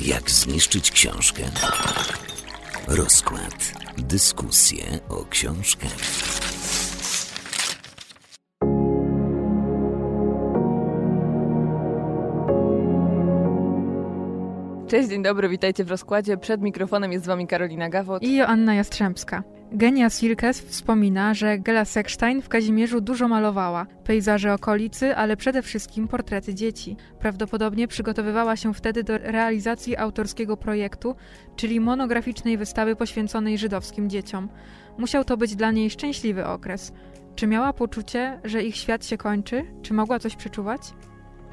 Jak zniszczyć książkę? Rozkład. Dyskusje o książkach. Cześć, dzień dobry, witajcie w rozkładzie. Przed mikrofonem jest z wami Karolina Gawot. I Joanna Jastrzębska. Genia Silkes wspomina, że Gela Sekstein w Kazimierzu dużo malowała. Pejzaże okolicy, ale przede wszystkim portrety dzieci. Prawdopodobnie przygotowywała się wtedy do realizacji autorskiego projektu, czyli monograficznej wystawy poświęconej żydowskim dzieciom. Musiał to być dla niej szczęśliwy okres. Czy miała poczucie, że ich świat się kończy? Czy mogła coś przeczuwać?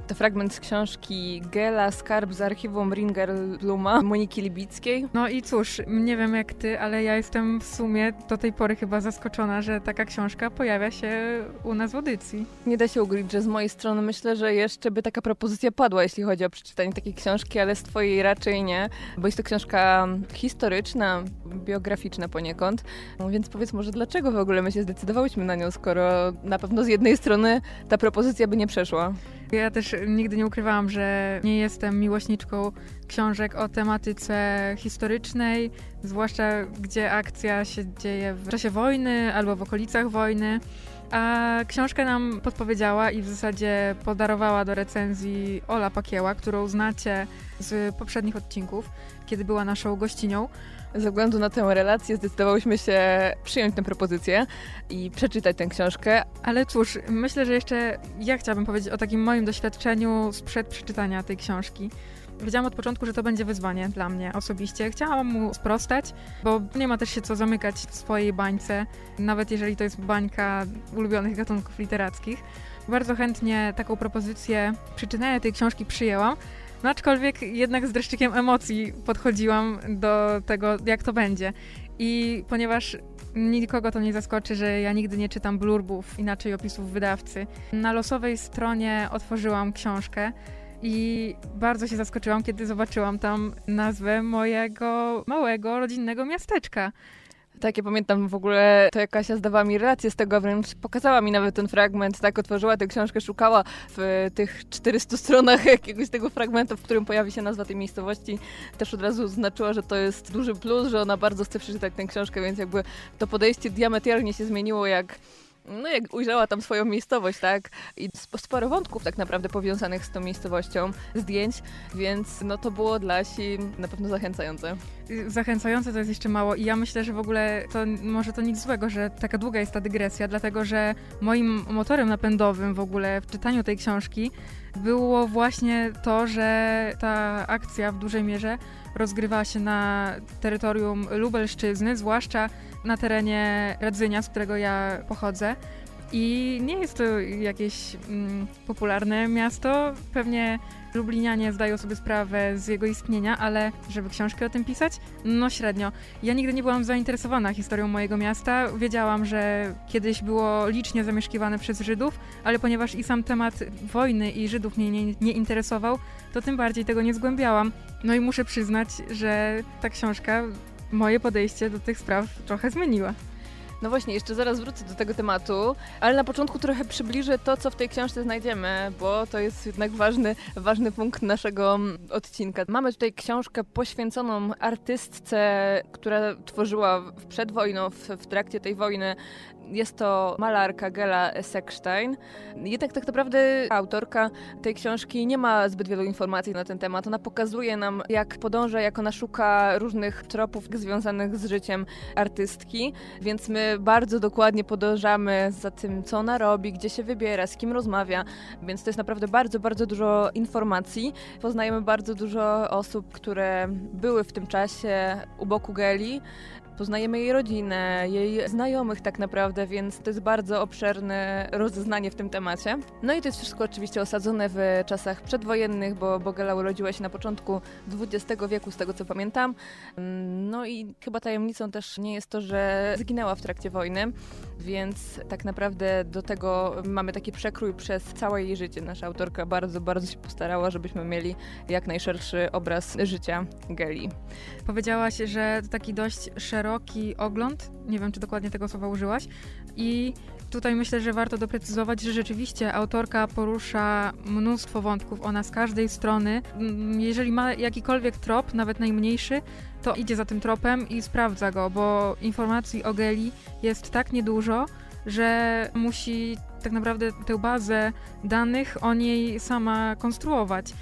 To fragment z książki Gela Skarb z archiwum Ringer Bluma Moniki Libickiej. No i cóż, nie wiem jak ty, ale ja jestem w sumie do tej pory chyba zaskoczona, że taka książka pojawia się u nas w audycji. Nie da się ukryć, że z mojej strony myślę, że jeszcze by taka propozycja padła, jeśli chodzi o przeczytanie takiej książki, ale z twojej raczej nie, bo jest to książka historyczna, biograficzna poniekąd. Więc powiedz może, dlaczego w ogóle my się zdecydowałyśmy na nią, skoro na pewno z jednej strony ta propozycja by nie przeszła. Ja też nigdy nie ukrywałam, że nie jestem miłośniczką książek o tematyce historycznej, zwłaszcza gdzie akcja się dzieje w czasie wojny albo w okolicach wojny. A książkę nam podpowiedziała i w zasadzie podarowała do recenzji Ola Pakieła, którą znacie z poprzednich odcinków, kiedy była naszą gościnią. Ze względu na tę relację zdecydowałyśmy się przyjąć tę propozycję i przeczytać tę książkę. Ale cóż, myślę, że jeszcze ja chciałabym powiedzieć o takim moim doświadczeniu sprzed przeczytania tej książki. Wiedziałam od początku, że to będzie wyzwanie dla mnie osobiście. Chciałam mu sprostać, bo nie ma też się co zamykać w swojej bańce, nawet jeżeli to jest bańka ulubionych gatunków literackich. Bardzo chętnie taką propozycję przeczytania tej książki przyjęłam, no aczkolwiek jednak z dreszczykiem emocji podchodziłam do tego, jak to będzie. I ponieważ nikogo to nie zaskoczy, że ja nigdy nie czytam blurbów, inaczej opisów wydawcy, na losowej stronie otworzyłam książkę i bardzo się zaskoczyłam, kiedy zobaczyłam tam nazwę mojego małego rodzinnego miasteczka. Tak, ja pamiętam w ogóle, to Kasia zdawała mi relację z tego, wręcz pokazała mi nawet ten fragment, tak, otworzyła tę książkę, szukała w tych 400 stronach jakiegoś tego fragmentu, w którym pojawi się nazwa tej miejscowości. Też od razu znaczyła, że to jest duży plus, że ona bardzo chce przeczytać tę książkę, więc jakby to podejście diametralnie się zmieniło, jak no jak ujrzała tam swoją miejscowość, tak? I sporo wątków tak naprawdę powiązanych z tą miejscowością, zdjęć, więc no to było dla Si na pewno zachęcające. Zachęcające to jest jeszcze mało i ja myślę, że w ogóle to może to nic złego, że taka długa jest ta dygresja, dlatego że moim motorem napędowym w ogóle w czytaniu tej książki było właśnie to, że ta akcja w dużej mierze rozgrywała się na terytorium Lubelszczyzny, zwłaszcza na terenie Radzynia, z którego ja pochodzę. I nie jest to jakieś mm, popularne miasto. Pewnie Lublinianie zdają sobie sprawę z jego istnienia, ale żeby książkę o tym pisać, no średnio. Ja nigdy nie byłam zainteresowana historią mojego miasta. Wiedziałam, że kiedyś było licznie zamieszkiwane przez Żydów, ale ponieważ i sam temat wojny i Żydów mnie nie, nie interesował, to tym bardziej tego nie zgłębiałam. No i muszę przyznać, że ta książka moje podejście do tych spraw trochę zmieniła. No właśnie, jeszcze zaraz wrócę do tego tematu, ale na początku trochę przybliżę to, co w tej książce znajdziemy, bo to jest jednak ważny, ważny punkt naszego mm, odcinka. Mamy tutaj książkę poświęconą artystce, która tworzyła przed wojną, w, w trakcie tej wojny jest to malarka Gela Sekstein. Jednak tak naprawdę autorka tej książki nie ma zbyt wielu informacji na ten temat. Ona pokazuje nam, jak podąża, jak ona szuka różnych tropów związanych z życiem artystki, więc my bardzo dokładnie podążamy za tym, co ona robi, gdzie się wybiera, z kim rozmawia, więc to jest naprawdę bardzo, bardzo dużo informacji. Poznajemy bardzo dużo osób, które były w tym czasie u boku Geli, Poznajemy jej rodzinę, jej znajomych tak naprawdę, więc to jest bardzo obszerne rozeznanie w tym temacie. No i to jest wszystko oczywiście osadzone w czasach przedwojennych, bo Bogela urodziła się na początku XX wieku, z tego co pamiętam. No i chyba tajemnicą też nie jest to, że zginęła w trakcie wojny, więc tak naprawdę do tego mamy taki przekrój przez całe jej życie. Nasza autorka bardzo, bardzo się postarała, żebyśmy mieli jak najszerszy obraz życia Geli. Powiedziałaś, że to taki dość szeroki ogląd, nie wiem czy dokładnie tego słowa użyłaś, i Tutaj myślę, że warto doprecyzować, że rzeczywiście autorka porusza mnóstwo wątków. Ona z każdej strony, mm, jeżeli ma jakikolwiek trop, nawet najmniejszy, to idzie za tym tropem i sprawdza go, bo informacji o Geli jest tak niedużo, że musi tak naprawdę tę bazę danych o niej sama konstruować.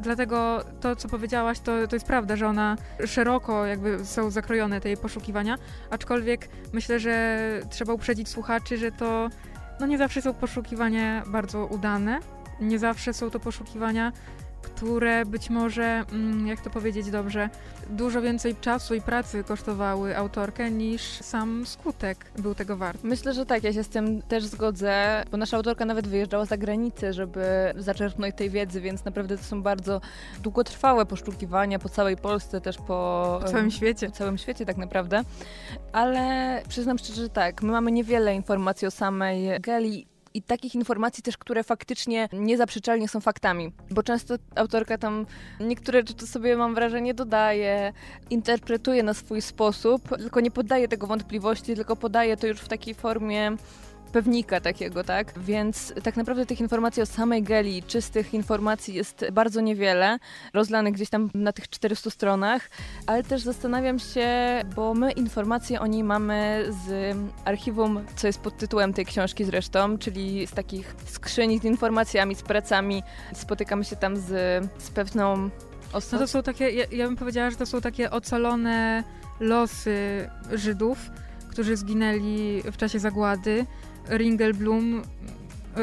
Dlatego to, co powiedziałaś, to, to jest prawda, że ona szeroko jakby są zakrojone te jej poszukiwania, aczkolwiek myślę, że trzeba uprzedzić słuchaczy, że to no nie zawsze są poszukiwania bardzo udane, nie zawsze są to poszukiwania, które być może, mm, jak to powiedzieć dobrze, dużo więcej czasu i pracy kosztowały autorkę niż sam skutek był tego wart. Myślę, że tak, ja się z tym też zgodzę, bo nasza autorka nawet wyjeżdżała za granicę, żeby zaczerpnąć tej wiedzy, więc naprawdę to są bardzo długotrwałe poszukiwania po całej Polsce, też po, po całym świecie. Po całym świecie tak naprawdę. Ale przyznam szczerze, że tak, my mamy niewiele informacji o samej Geli i takich informacji też, które faktycznie niezaprzeczalnie są faktami. Bo często autorka tam niektóre rzeczy sobie, mam wrażenie, dodaje, interpretuje na swój sposób, tylko nie poddaje tego wątpliwości, tylko podaje to już w takiej formie pewnika takiego, tak? Więc tak naprawdę tych informacji o samej Geli, czystych informacji jest bardzo niewiele, rozlanych gdzieś tam na tych 400 stronach, ale też zastanawiam się, bo my informacje o niej mamy z archiwum, co jest pod tytułem tej książki zresztą, czyli z takich skrzyni z informacjami, z pracami. Spotykamy się tam z, z pewną osobą. No to są takie, ja, ja bym powiedziała, że to są takie ocalone losy Żydów, którzy zginęli w czasie zagłady. Ringelblum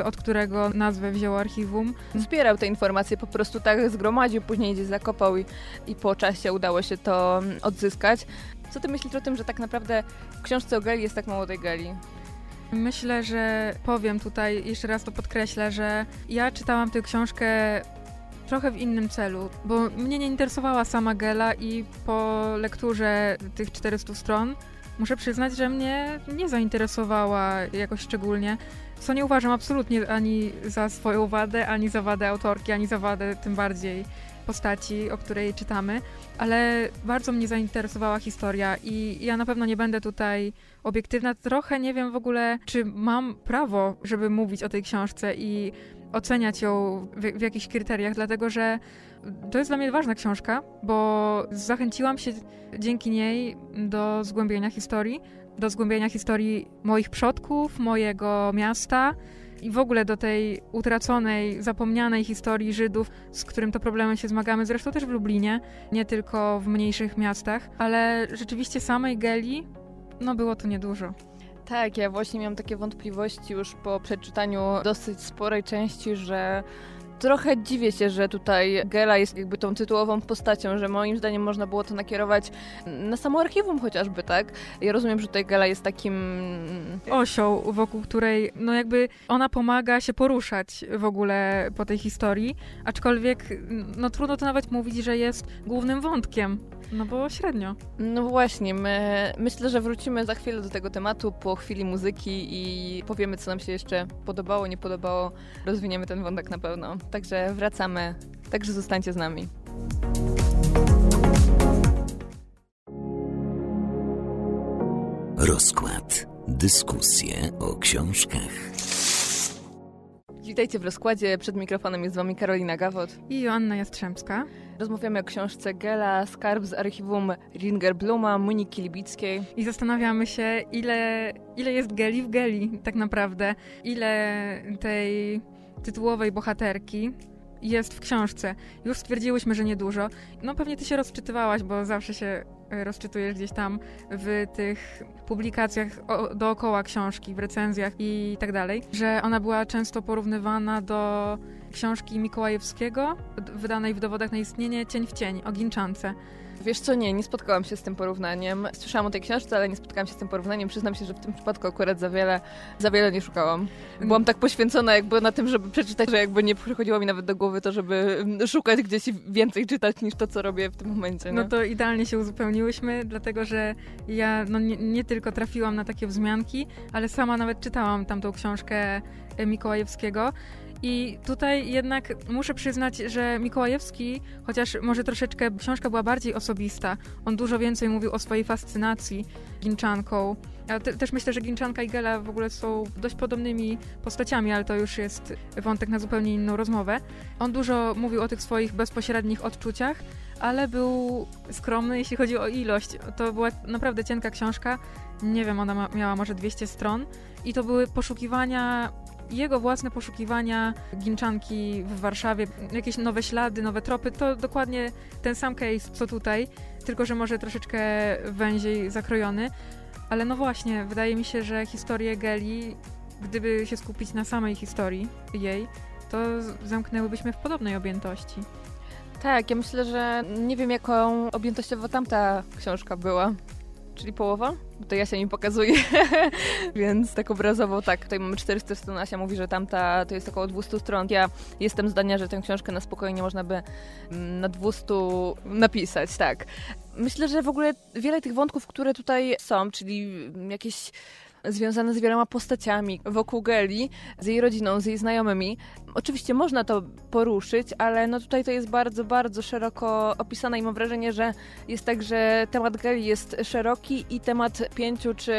od którego nazwę wziął archiwum. Zbierał te informacje, po prostu tak zgromadził, później gdzieś zakopał i, i po czasie udało się to mm, odzyskać. Co ty myślisz o tym, że tak naprawdę w książce o Geli jest tak mało tej Geli? Myślę, że powiem tutaj, jeszcze raz to podkreślę, że ja czytałam tę książkę trochę w innym celu, bo mnie nie interesowała sama Gela i po lekturze tych 400 stron muszę przyznać, że mnie nie zainteresowała jakoś szczególnie. Co nie uważam absolutnie ani za swoją wadę, ani za wadę autorki, ani za wadę tym bardziej postaci, o której czytamy, ale bardzo mnie zainteresowała historia i ja na pewno nie będę tutaj obiektywna. Trochę nie wiem w ogóle, czy mam prawo, żeby mówić o tej książce i oceniać ją w, w jakichś kryteriach, dlatego że to jest dla mnie ważna książka, bo zachęciłam się dzięki niej do zgłębienia historii, do zgłębienia historii moich przodków, mojego miasta i w ogóle do tej utraconej, zapomnianej historii Żydów, z którym to problemem się zmagamy, zresztą też w Lublinie, nie tylko w mniejszych miastach, ale rzeczywiście samej Geli, no było to niedużo. Tak, ja właśnie miałam takie wątpliwości już po przeczytaniu dosyć sporej części, że trochę dziwię się, że tutaj Gela jest jakby tą tytułową postacią, że moim zdaniem można było to nakierować na samo archiwum chociażby, tak? Ja rozumiem, że tutaj Gela jest takim... Osią, wokół której no jakby ona pomaga się poruszać w ogóle po tej historii, aczkolwiek no trudno to nawet mówić, że jest głównym wątkiem. No bo średnio. No właśnie, my myślę, że wrócimy za chwilę do tego tematu po chwili muzyki i powiemy, co nam się jeszcze podobało, nie podobało. Rozwiniemy ten wątek na pewno. Także wracamy, także zostańcie z nami. Rozkład. Dyskusje o książkach. Witajcie w rozkładzie. Przed mikrofonem jest z wami Karolina Gawot i Joanna Jastrzębska. Rozmawiamy o książce Gela, skarb z archiwum Ringerbluma, Moniki Libickiej. I zastanawiamy się, ile, ile jest Geli w Geli tak naprawdę. Ile tej tytułowej bohaterki jest w książce. Już stwierdziłyśmy, że niedużo. No pewnie ty się rozczytywałaś, bo zawsze się e, rozczytujesz gdzieś tam w tych publikacjach dookoła książki, w recenzjach i tak dalej, że ona była często porównywana do książki Mikołajewskiego, wydanej w dowodach na istnienie Cień w cień o Ginczance. Wiesz co, nie, nie spotkałam się z tym porównaniem. Słyszałam o tej książce, ale nie spotkałam się z tym porównaniem. Przyznam się, że w tym przypadku akurat za wiele, za wiele nie szukałam. Byłam tak poświęcona jakby na tym, żeby przeczytać, że jakby nie przychodziło mi nawet do głowy to, żeby szukać gdzieś więcej czytać niż to, co robię w tym momencie. Nie? No to idealnie się uzupełniłyśmy, dlatego że ja no, nie, nie tylko trafiłam na takie wzmianki, ale sama nawet czytałam tamtą książkę Mikołajewskiego I tutaj jednak muszę przyznać, że Mikołajewski, chociaż może troszeczkę książka była bardziej osobista, on dużo więcej mówił o swojej fascynacji Ginczanką. Ja te, też myślę, że Ginczanka i Gela w ogóle są dość podobnymi postaciami, ale to już jest wątek na zupełnie inną rozmowę. On dużo mówił o tych swoich bezpośrednich odczuciach, ale był skromny, jeśli chodzi o ilość. To była naprawdę cienka książka. Nie wiem, ona ma, miała może 200 stron. I to były poszukiwania jego własne poszukiwania ginczanki w Warszawie, jakieś nowe ślady, nowe tropy, to dokładnie ten sam case co tutaj, tylko że może troszeczkę węziej zakrojony. Ale no właśnie, wydaje mi się, że historię Geli, gdyby się skupić na samej historii jej, to zamknęłybyśmy w podobnej objętości. Tak, ja myślę, że nie wiem, jaką objętościowo tamta książka była. Czyli połowa? Bo to Jasia mi pokazuje, więc tak obrazowo tak. Tutaj mamy 400 stron, Asia mówi, że tamta to jest około 200 stron. Ja jestem zdania, że tę książkę na spokojnie można by mm, na 200 napisać, tak. Myślę, że w ogóle wiele tych wątków, które tutaj są, czyli jakieś związane z wieloma postaciami wokół Geli, z jej rodziną, z jej znajomymi. Oczywiście można to poruszyć, ale no tutaj to jest bardzo, bardzo szeroko opisane i mam wrażenie, że jest tak, że temat Geli jest szeroki i temat pięciu czy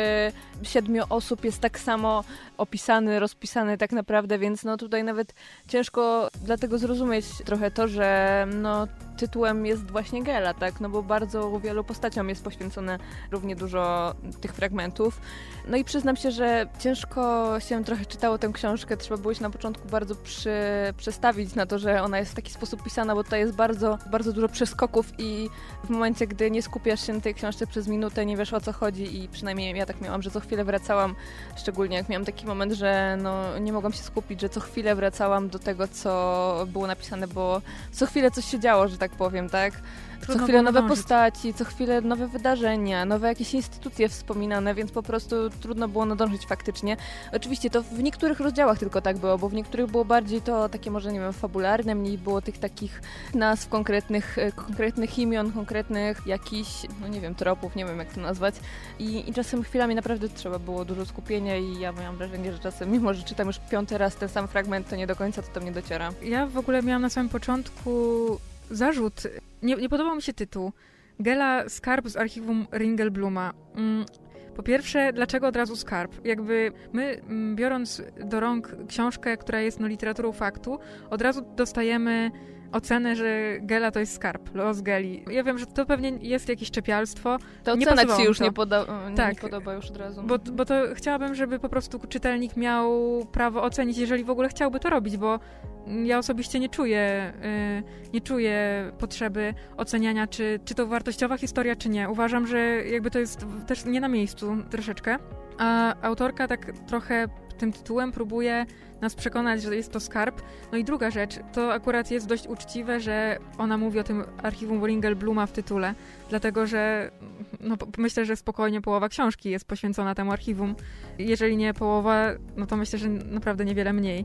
siedmiu osób jest tak samo opisany, rozpisany tak naprawdę, więc no tutaj nawet ciężko dlatego zrozumieć trochę to, że no tytułem jest właśnie Gela, tak, no bo bardzo wielu postaciom jest poświęcone równie dużo tych fragmentów. No i przyznam się, że ciężko się trochę czytało tę książkę, trzeba było się na początku bardzo przy, przestawić na to, że ona jest w taki sposób pisana, bo tutaj jest bardzo, bardzo dużo przeskoków i w momencie, gdy nie skupiasz się na tej książce przez minutę, nie wiesz o co chodzi i przynajmniej ja tak miałam, że co chwilę wracałam, szczególnie jak miałam taki moment, że no, nie mogłam się skupić, że co chwilę wracałam do tego, co było napisane, bo co chwilę coś się działo, że tak powiem, tak? Trudno co chwilę nowe postaci, co chwilę nowe wydarzenia, nowe jakieś instytucje wspominane, więc po prostu trudno było nadążyć faktycznie. Oczywiście to w niektórych rozdziałach tylko tak było, bo w niektórych było bardziej to takie może, nie wiem, fabularne, mniej było tych takich nazw konkretnych, e, konkretnych imion, konkretnych jakichś, no nie wiem, tropów, nie wiem jak to nazwać. I, I czasem chwilami naprawdę trzeba było dużo skupienia i ja miałam wrażenie, że czasem, mimo że czytam już piąty raz ten sam fragment, to nie do końca to do mnie dociera. Ja w ogóle miałam na samym początku zarzut. Nie, nie podobał mi się tytuł. Gela Skarb z archiwum Ringelbluma. Mm, Po pierwsze, dlaczego od razu skarb? Jakby my, mm, biorąc do rąk książkę, która jest no, literaturą faktu, od razu dostajemy ocenę, że Gela to jest skarb, los Geli. Ja wiem, że to pewnie jest jakieś czepialstwo, To Nie ocena ci mi już to. nie, poda- Tak. nie podoba już od razu. bo, bo to chciałabym, żeby po prostu czytelnik miał prawo ocenić, jeżeli w ogóle chciałby to robić, bo ja osobiście nie czuję, y, nie czuję potrzeby oceniania, czy, czy to wartościowa historia, czy nie. Uważam, że jakby to jest też nie na miejscu troszeczkę. A autorka tak trochę tym tytułem próbuje nas przekonać, że jest to skarb. No i druga rzecz, to akurat jest dość uczciwe, że ona mówi o tym archiwum Ringelbluma w tytule, dlatego że no, myślę, że spokojnie połowa książki jest poświęcona temu archiwum. Jeżeli nie połowa, no to myślę, że naprawdę niewiele mniej.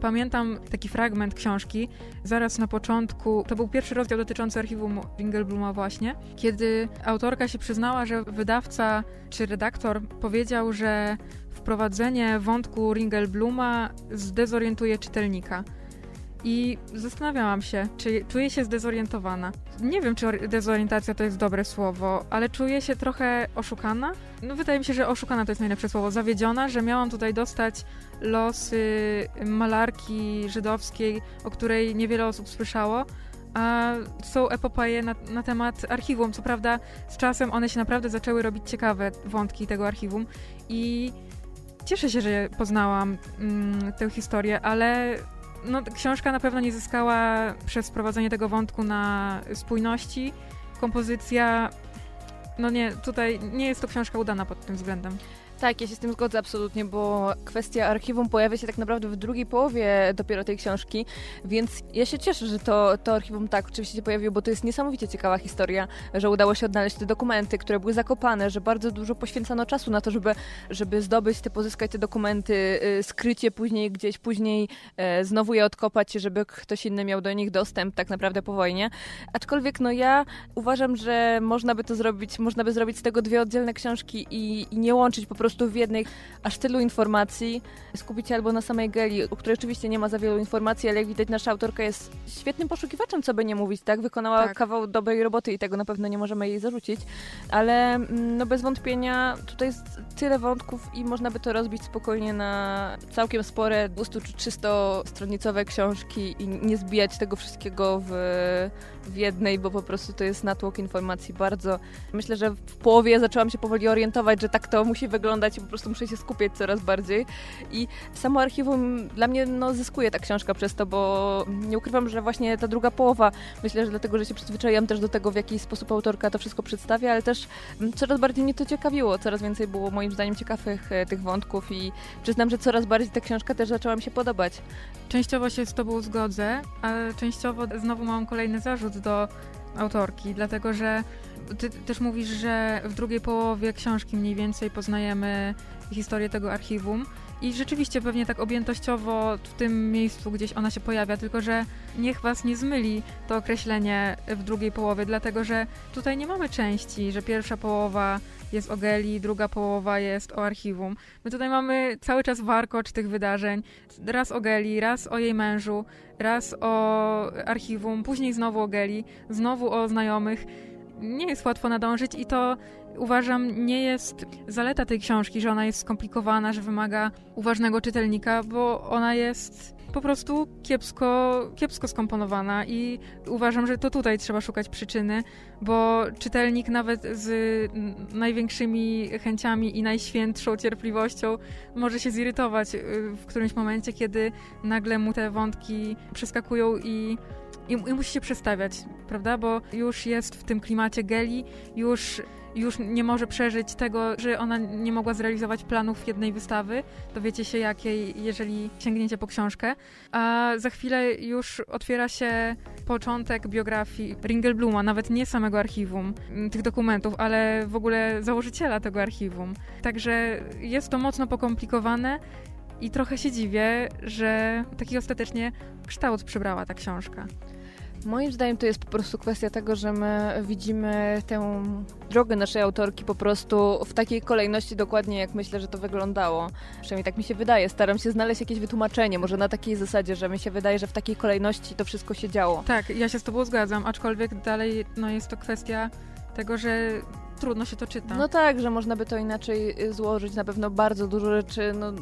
Pamiętam taki fragment książki, zaraz na początku, to był pierwszy rozdział dotyczący archiwum Ringelbluma właśnie, kiedy autorka się przyznała, że wydawca czy redaktor powiedział, że wprowadzenie wątku Ringelbluma zdezorientuje czytelnika. I zastanawiałam się, czy czuję się zdezorientowana. Nie wiem, czy or- dezorientacja to jest dobre słowo, ale czuję się trochę oszukana. No, wydaje mi się, że oszukana to jest najlepsze słowo. Zawiedziona, że miałam tutaj dostać losy malarki żydowskiej, o której niewiele osób słyszało. A są epopeje na, na temat archiwum. Co prawda, z czasem one się naprawdę zaczęły robić ciekawe, wątki tego archiwum. I cieszę się, że poznałam mm, tę historię, ale no, książka na pewno nie zyskała przez wprowadzenie tego wątku na spójności. Kompozycja, no nie, tutaj nie jest to książka udana pod tym względem. Tak, ja się z tym zgodzę absolutnie, bo kwestia archiwum pojawia się tak naprawdę w drugiej połowie dopiero tej książki, więc ja się cieszę, że to, to archiwum tak oczywiście się pojawiło, bo to jest niesamowicie ciekawa historia, że udało się odnaleźć te dokumenty, które były zakopane, że bardzo dużo poświęcano czasu na to, żeby, żeby zdobyć te, pozyskać te dokumenty, y, skryć je później gdzieś, później e, znowu je odkopać, żeby ktoś inny miał do nich dostęp tak naprawdę po wojnie. Aczkolwiek no ja uważam, że można by to zrobić, można by zrobić z tego dwie oddzielne książki i, i nie łączyć po prostu prostu w jednej aż tylu informacji skupić się albo na samej Geli, o której oczywiście nie ma za wielu informacji, ale jak widać nasza autorka jest świetnym poszukiwaczem, co by nie mówić, tak? Wykonała Tak. kawał dobrej roboty i tego na pewno nie możemy jej zarzucić, ale mm, no bez wątpienia tutaj jest tyle wątków i można by to rozbić spokojnie na całkiem spore 200 czy 300 stronicowe książki i nie zbijać tego wszystkiego w, w jednej, bo po prostu to jest natłok informacji bardzo. Myślę, że w połowie zaczęłam się powoli orientować, że tak to musi wyglądać i po prostu muszę się skupiać coraz bardziej. I samo archiwum dla mnie no, zyskuje ta książka przez to, bo nie ukrywam, że właśnie ta druga połowa, myślę, że dlatego, że się przyzwyczaiłam też do tego, w jaki sposób autorka to wszystko przedstawia, ale też mm, coraz bardziej mnie to ciekawiło, coraz więcej było moim zdaniem ciekawych e, tych wątków i przyznam, że coraz bardziej ta książka też zaczęła mi się podobać. Częściowo się z tobą zgodzę, ale częściowo znowu mam kolejny zarzut do autorki, dlatego że ty też mówisz, że w drugiej połowie książki mniej więcej poznajemy historię tego archiwum. I rzeczywiście pewnie tak objętościowo w tym miejscu gdzieś ona się pojawia, tylko że niech was nie zmyli to określenie w drugiej połowie, dlatego że tutaj nie mamy części, że pierwsza połowa jest o Geli, druga połowa jest o archiwum. My tutaj mamy cały czas warkocz tych wydarzeń. Raz o Geli, raz o jej mężu, raz o archiwum, później znowu o Geli, znowu o znajomych. Nie jest łatwo nadążyć i to uważam nie jest zaleta tej książki, że ona jest skomplikowana, że wymaga uważnego czytelnika, bo ona jest po prostu kiepsko, kiepsko skomponowana i uważam, że to tutaj trzeba szukać przyczyny, bo czytelnik nawet z największymi chęciami i najświętszą cierpliwością może się zirytować y, w którymś momencie, kiedy nagle mu te wątki przeskakują i, i, i musi się przestawiać, prawda? Bo już jest w tym klimacie Geli, już już nie może przeżyć tego, że ona nie mogła zrealizować planów jednej wystawy. Dowiecie się jakiej, jeżeli sięgniecie po książkę. A za chwilę już otwiera się początek biografii Ringelbluma, nawet nie samego archiwum m, tych dokumentów, ale w ogóle założyciela tego archiwum. Także jest to mocno pokomplikowane i trochę się dziwię, że taki ostatecznie kształt przybrała ta książka. Moim zdaniem to jest po prostu kwestia tego, że my widzimy tę drogę naszej autorki po prostu w takiej kolejności dokładnie, jak myślę, że to wyglądało. Przynajmniej tak mi się wydaje. Staram się znaleźć jakieś wytłumaczenie, może na takiej zasadzie, że mi się wydaje, że w takiej kolejności to wszystko się działo. Tak, ja się z tobą zgadzam, aczkolwiek dalej no, jest to kwestia tego, że trudno się to czyta. No tak, że można by to inaczej y, złożyć, na pewno bardzo dużo rzeczy, no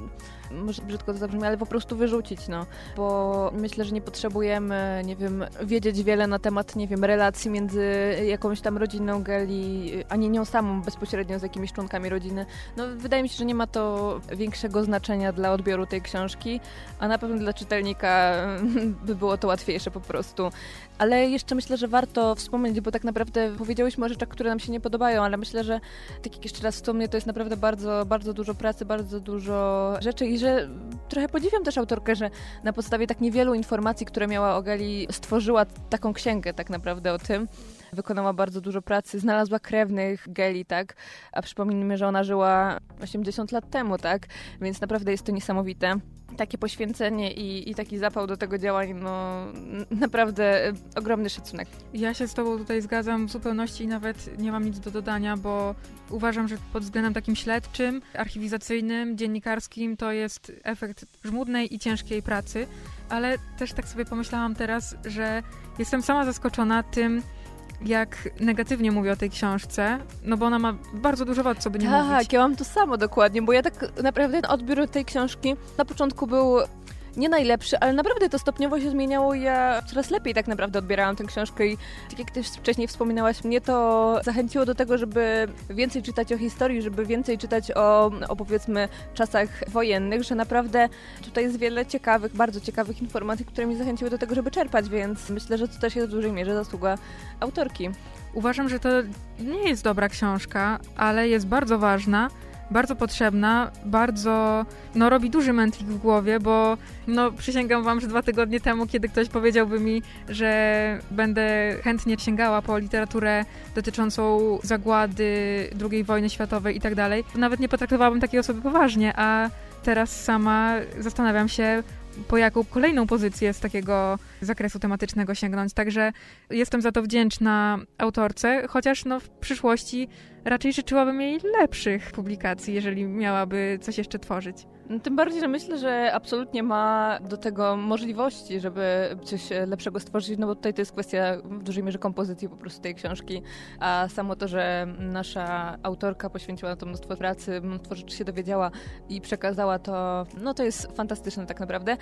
może brzydko to zabrzmi, ale po prostu wyrzucić, no. Bo myślę, że nie potrzebujemy, nie wiem, wiedzieć wiele na temat, nie wiem, relacji między jakąś tam rodziną Geli, ani nią samą bezpośrednio z jakimiś członkami rodziny. No wydaje mi się, że nie ma to większego znaczenia dla odbioru tej książki, a na pewno dla czytelnika by było to łatwiejsze po prostu. Ale jeszcze myślę, że warto wspomnieć, bo tak naprawdę powiedziałyśmy o rzeczach, które nam się nie podobają, ale myślę, że tak jak jeszcze raz wspomnę, to jest naprawdę bardzo, bardzo dużo pracy, bardzo dużo rzeczy i że trochę podziwiam też autorkę, że na podstawie tak niewielu informacji, które miała o Gali, stworzyła taką księgę tak naprawdę o tym. Wykonała bardzo dużo pracy, znalazła krewnych Geli, tak? A przypomnijmy, że ona żyła 80 lat temu, tak? Więc naprawdę jest to niesamowite takie poświęcenie i, i taki zapał do tego działań, no naprawdę y, ogromny szacunek. Ja się z Tobą tutaj zgadzam w zupełności i nawet nie mam nic do dodania, bo uważam, że pod względem takim śledczym, archiwizacyjnym, dziennikarskim to jest efekt żmudnej i ciężkiej pracy, ale też tak sobie pomyślałam teraz, że jestem sama zaskoczona tym, jak negatywnie mówię o tej książce, no bo ona ma bardzo dużo wad, co by nie mówić. Tak, ja mam to samo dokładnie, bo ja tak naprawdę odbiór tej książki na początku był nie najlepszy, ale naprawdę to stopniowo się zmieniało ja coraz lepiej tak naprawdę odbierałam tę książkę i tak jak też wcześniej wspominałaś, mnie to zachęciło do tego, żeby więcej czytać o historii, żeby więcej czytać o, o powiedzmy czasach wojennych, że naprawdę tutaj jest wiele ciekawych, bardzo ciekawych informacji, które mnie zachęciły do tego, żeby czerpać, więc myślę, że to też jest w dużej mierze zasługa autorki. Uważam, że to nie jest dobra książka, ale jest bardzo ważna, bardzo potrzebna, bardzo, no robi duży mętlik w głowie, bo no przysięgam wam, że dwa tygodnie temu, kiedy ktoś powiedziałby mi, że będę chętnie sięgała po literaturę dotyczącą zagłady II wojny światowej i tak dalej, nawet nie potraktowałabym takiej osoby poważnie, a teraz sama zastanawiam się, po jaką kolejną pozycję z takiego zakresu tematycznego sięgnąć. Także jestem za to wdzięczna autorce, chociaż no, w przyszłości raczej życzyłabym jej lepszych publikacji, jeżeli miałaby coś jeszcze tworzyć. No, tym bardziej, że myślę, że absolutnie ma do tego możliwości, żeby coś lepszego stworzyć, no bo tutaj to jest kwestia w dużej mierze kompozycji po prostu tej książki, a samo to, że nasza autorka poświęciła na to mnóstwo pracy, mnóstwo rzeczy się dowiedziała i przekazała to, no to jest fantastyczne tak naprawdę.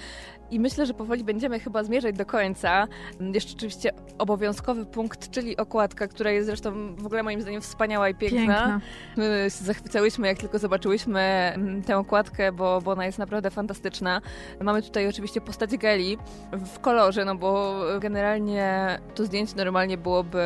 I myślę, że powoli będziemy chyba zmierzać do końca. Jeszcze oczywiście obowiązkowy punkt, czyli okładka, która jest zresztą w ogóle moim zdaniem wspaniała i piękna. Piękna. My się zachwycałyśmy, jak tylko zobaczyłyśmy tę okładkę, bo bo, ona jest naprawdę fantastyczna. Mamy tutaj oczywiście postać Geli w kolorze, no bo generalnie to zdjęcie normalnie byłoby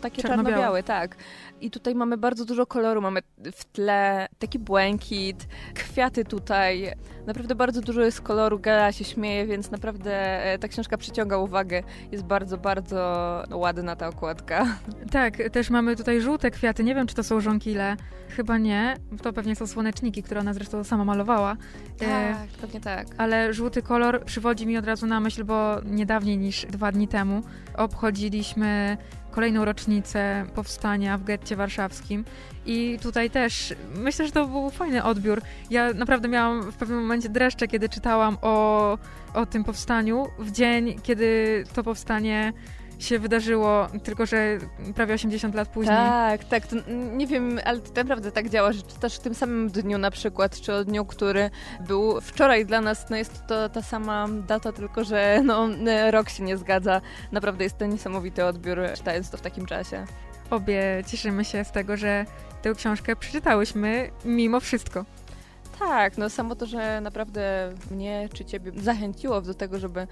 takie czarno-białe, tak. I tutaj mamy bardzo dużo koloru, mamy w tle taki błękit, kwiaty tutaj. Naprawdę bardzo dużo jest koloru, Gela się śmieje, więc naprawdę e, ta książka przyciąga uwagę. Jest bardzo, bardzo ładna ta okładka. Tak, też mamy tutaj żółte kwiaty. Nie wiem, czy to są żonkile. Chyba nie. To pewnie są słoneczniki, które ona zresztą sama malowała. E, tak, pewnie tak. Ale żółty kolor przywodzi mi od razu na myśl, bo nie dawniej niż dwa dni temu obchodziliśmy kolejną rocznicę powstania w getcie warszawskim. I tutaj też myślę, że to był fajny odbiór. Ja naprawdę miałam w pewnym momencie dreszcze, kiedy czytałam o, o tym powstaniu w dzień, kiedy to powstanie się wydarzyło, tylko że prawie 80 lat później. Tak, tak. To, nie wiem, ale to naprawdę tak działa, że czytasz w tym samym dniu na przykład, czy o dniu, który był wczoraj dla nas, no jest to ta sama data, tylko że no, rok się nie zgadza. Naprawdę jest to niesamowity odbiór, czytając to w takim czasie. Obie cieszymy się z tego, że tę książkę przeczytałyśmy mimo wszystko. Tak, no samo to, że naprawdę mnie czy ciebie zachęciło do tego, żeby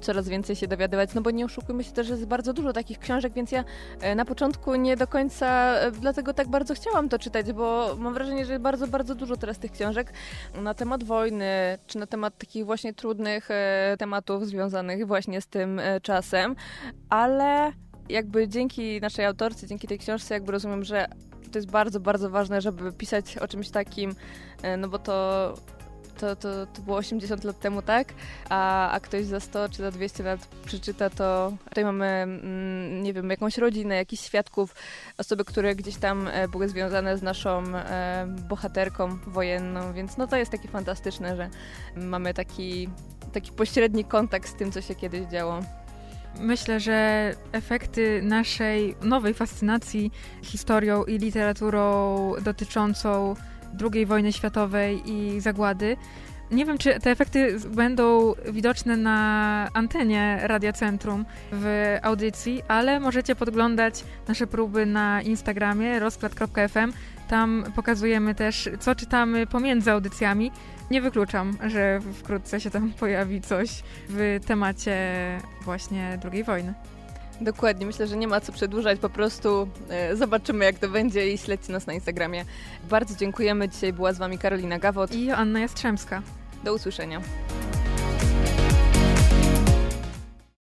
coraz więcej się dowiadywać, no bo nie oszukujmy się też, że jest bardzo dużo takich książek, więc ja e, na początku nie do końca e, dlatego tak bardzo chciałam to czytać, bo mam wrażenie, że jest bardzo, bardzo dużo teraz tych książek na temat wojny, czy na temat takich właśnie trudnych e, tematów związanych właśnie z tym czasem, ale jakby dzięki naszej autorce, dzięki tej książce jakby rozumiem, że to jest bardzo, bardzo ważne, żeby pisać o czymś takim, e, no bo to to, to, to było 80 lat temu, tak? A, a ktoś za 100 czy za 200 lat przeczyta to. Tutaj mamy, mm, nie wiem, jakąś rodzinę, jakichś świadków, osoby, które gdzieś tam e, były związane z naszą e, bohaterką wojenną, więc no to jest takie fantastyczne, że mamy taki, taki pośredni kontakt z tym, co się kiedyś działo. Myślę, że efekty naszej nowej fascynacji historią i literaturą dotyczącą II wojny światowej i zagłady nie wiem, czy te efekty będą widoczne na antenie Radia Centrum w audycji, ale możecie podglądać nasze próby na Instagramie rozkład.fm. Tam pokazujemy też, co czytamy pomiędzy audycjami. Nie wykluczam, że wkrótce się tam pojawi coś w temacie właśnie II wojny. Dokładnie, myślę, że nie ma co przedłużać, po prostu e, zobaczymy jak to będzie i śledźcie nas na Instagramie. Bardzo dziękujemy, dzisiaj była z Wami Karolina Gawot i Anna Jastrzębska. Do usłyszenia.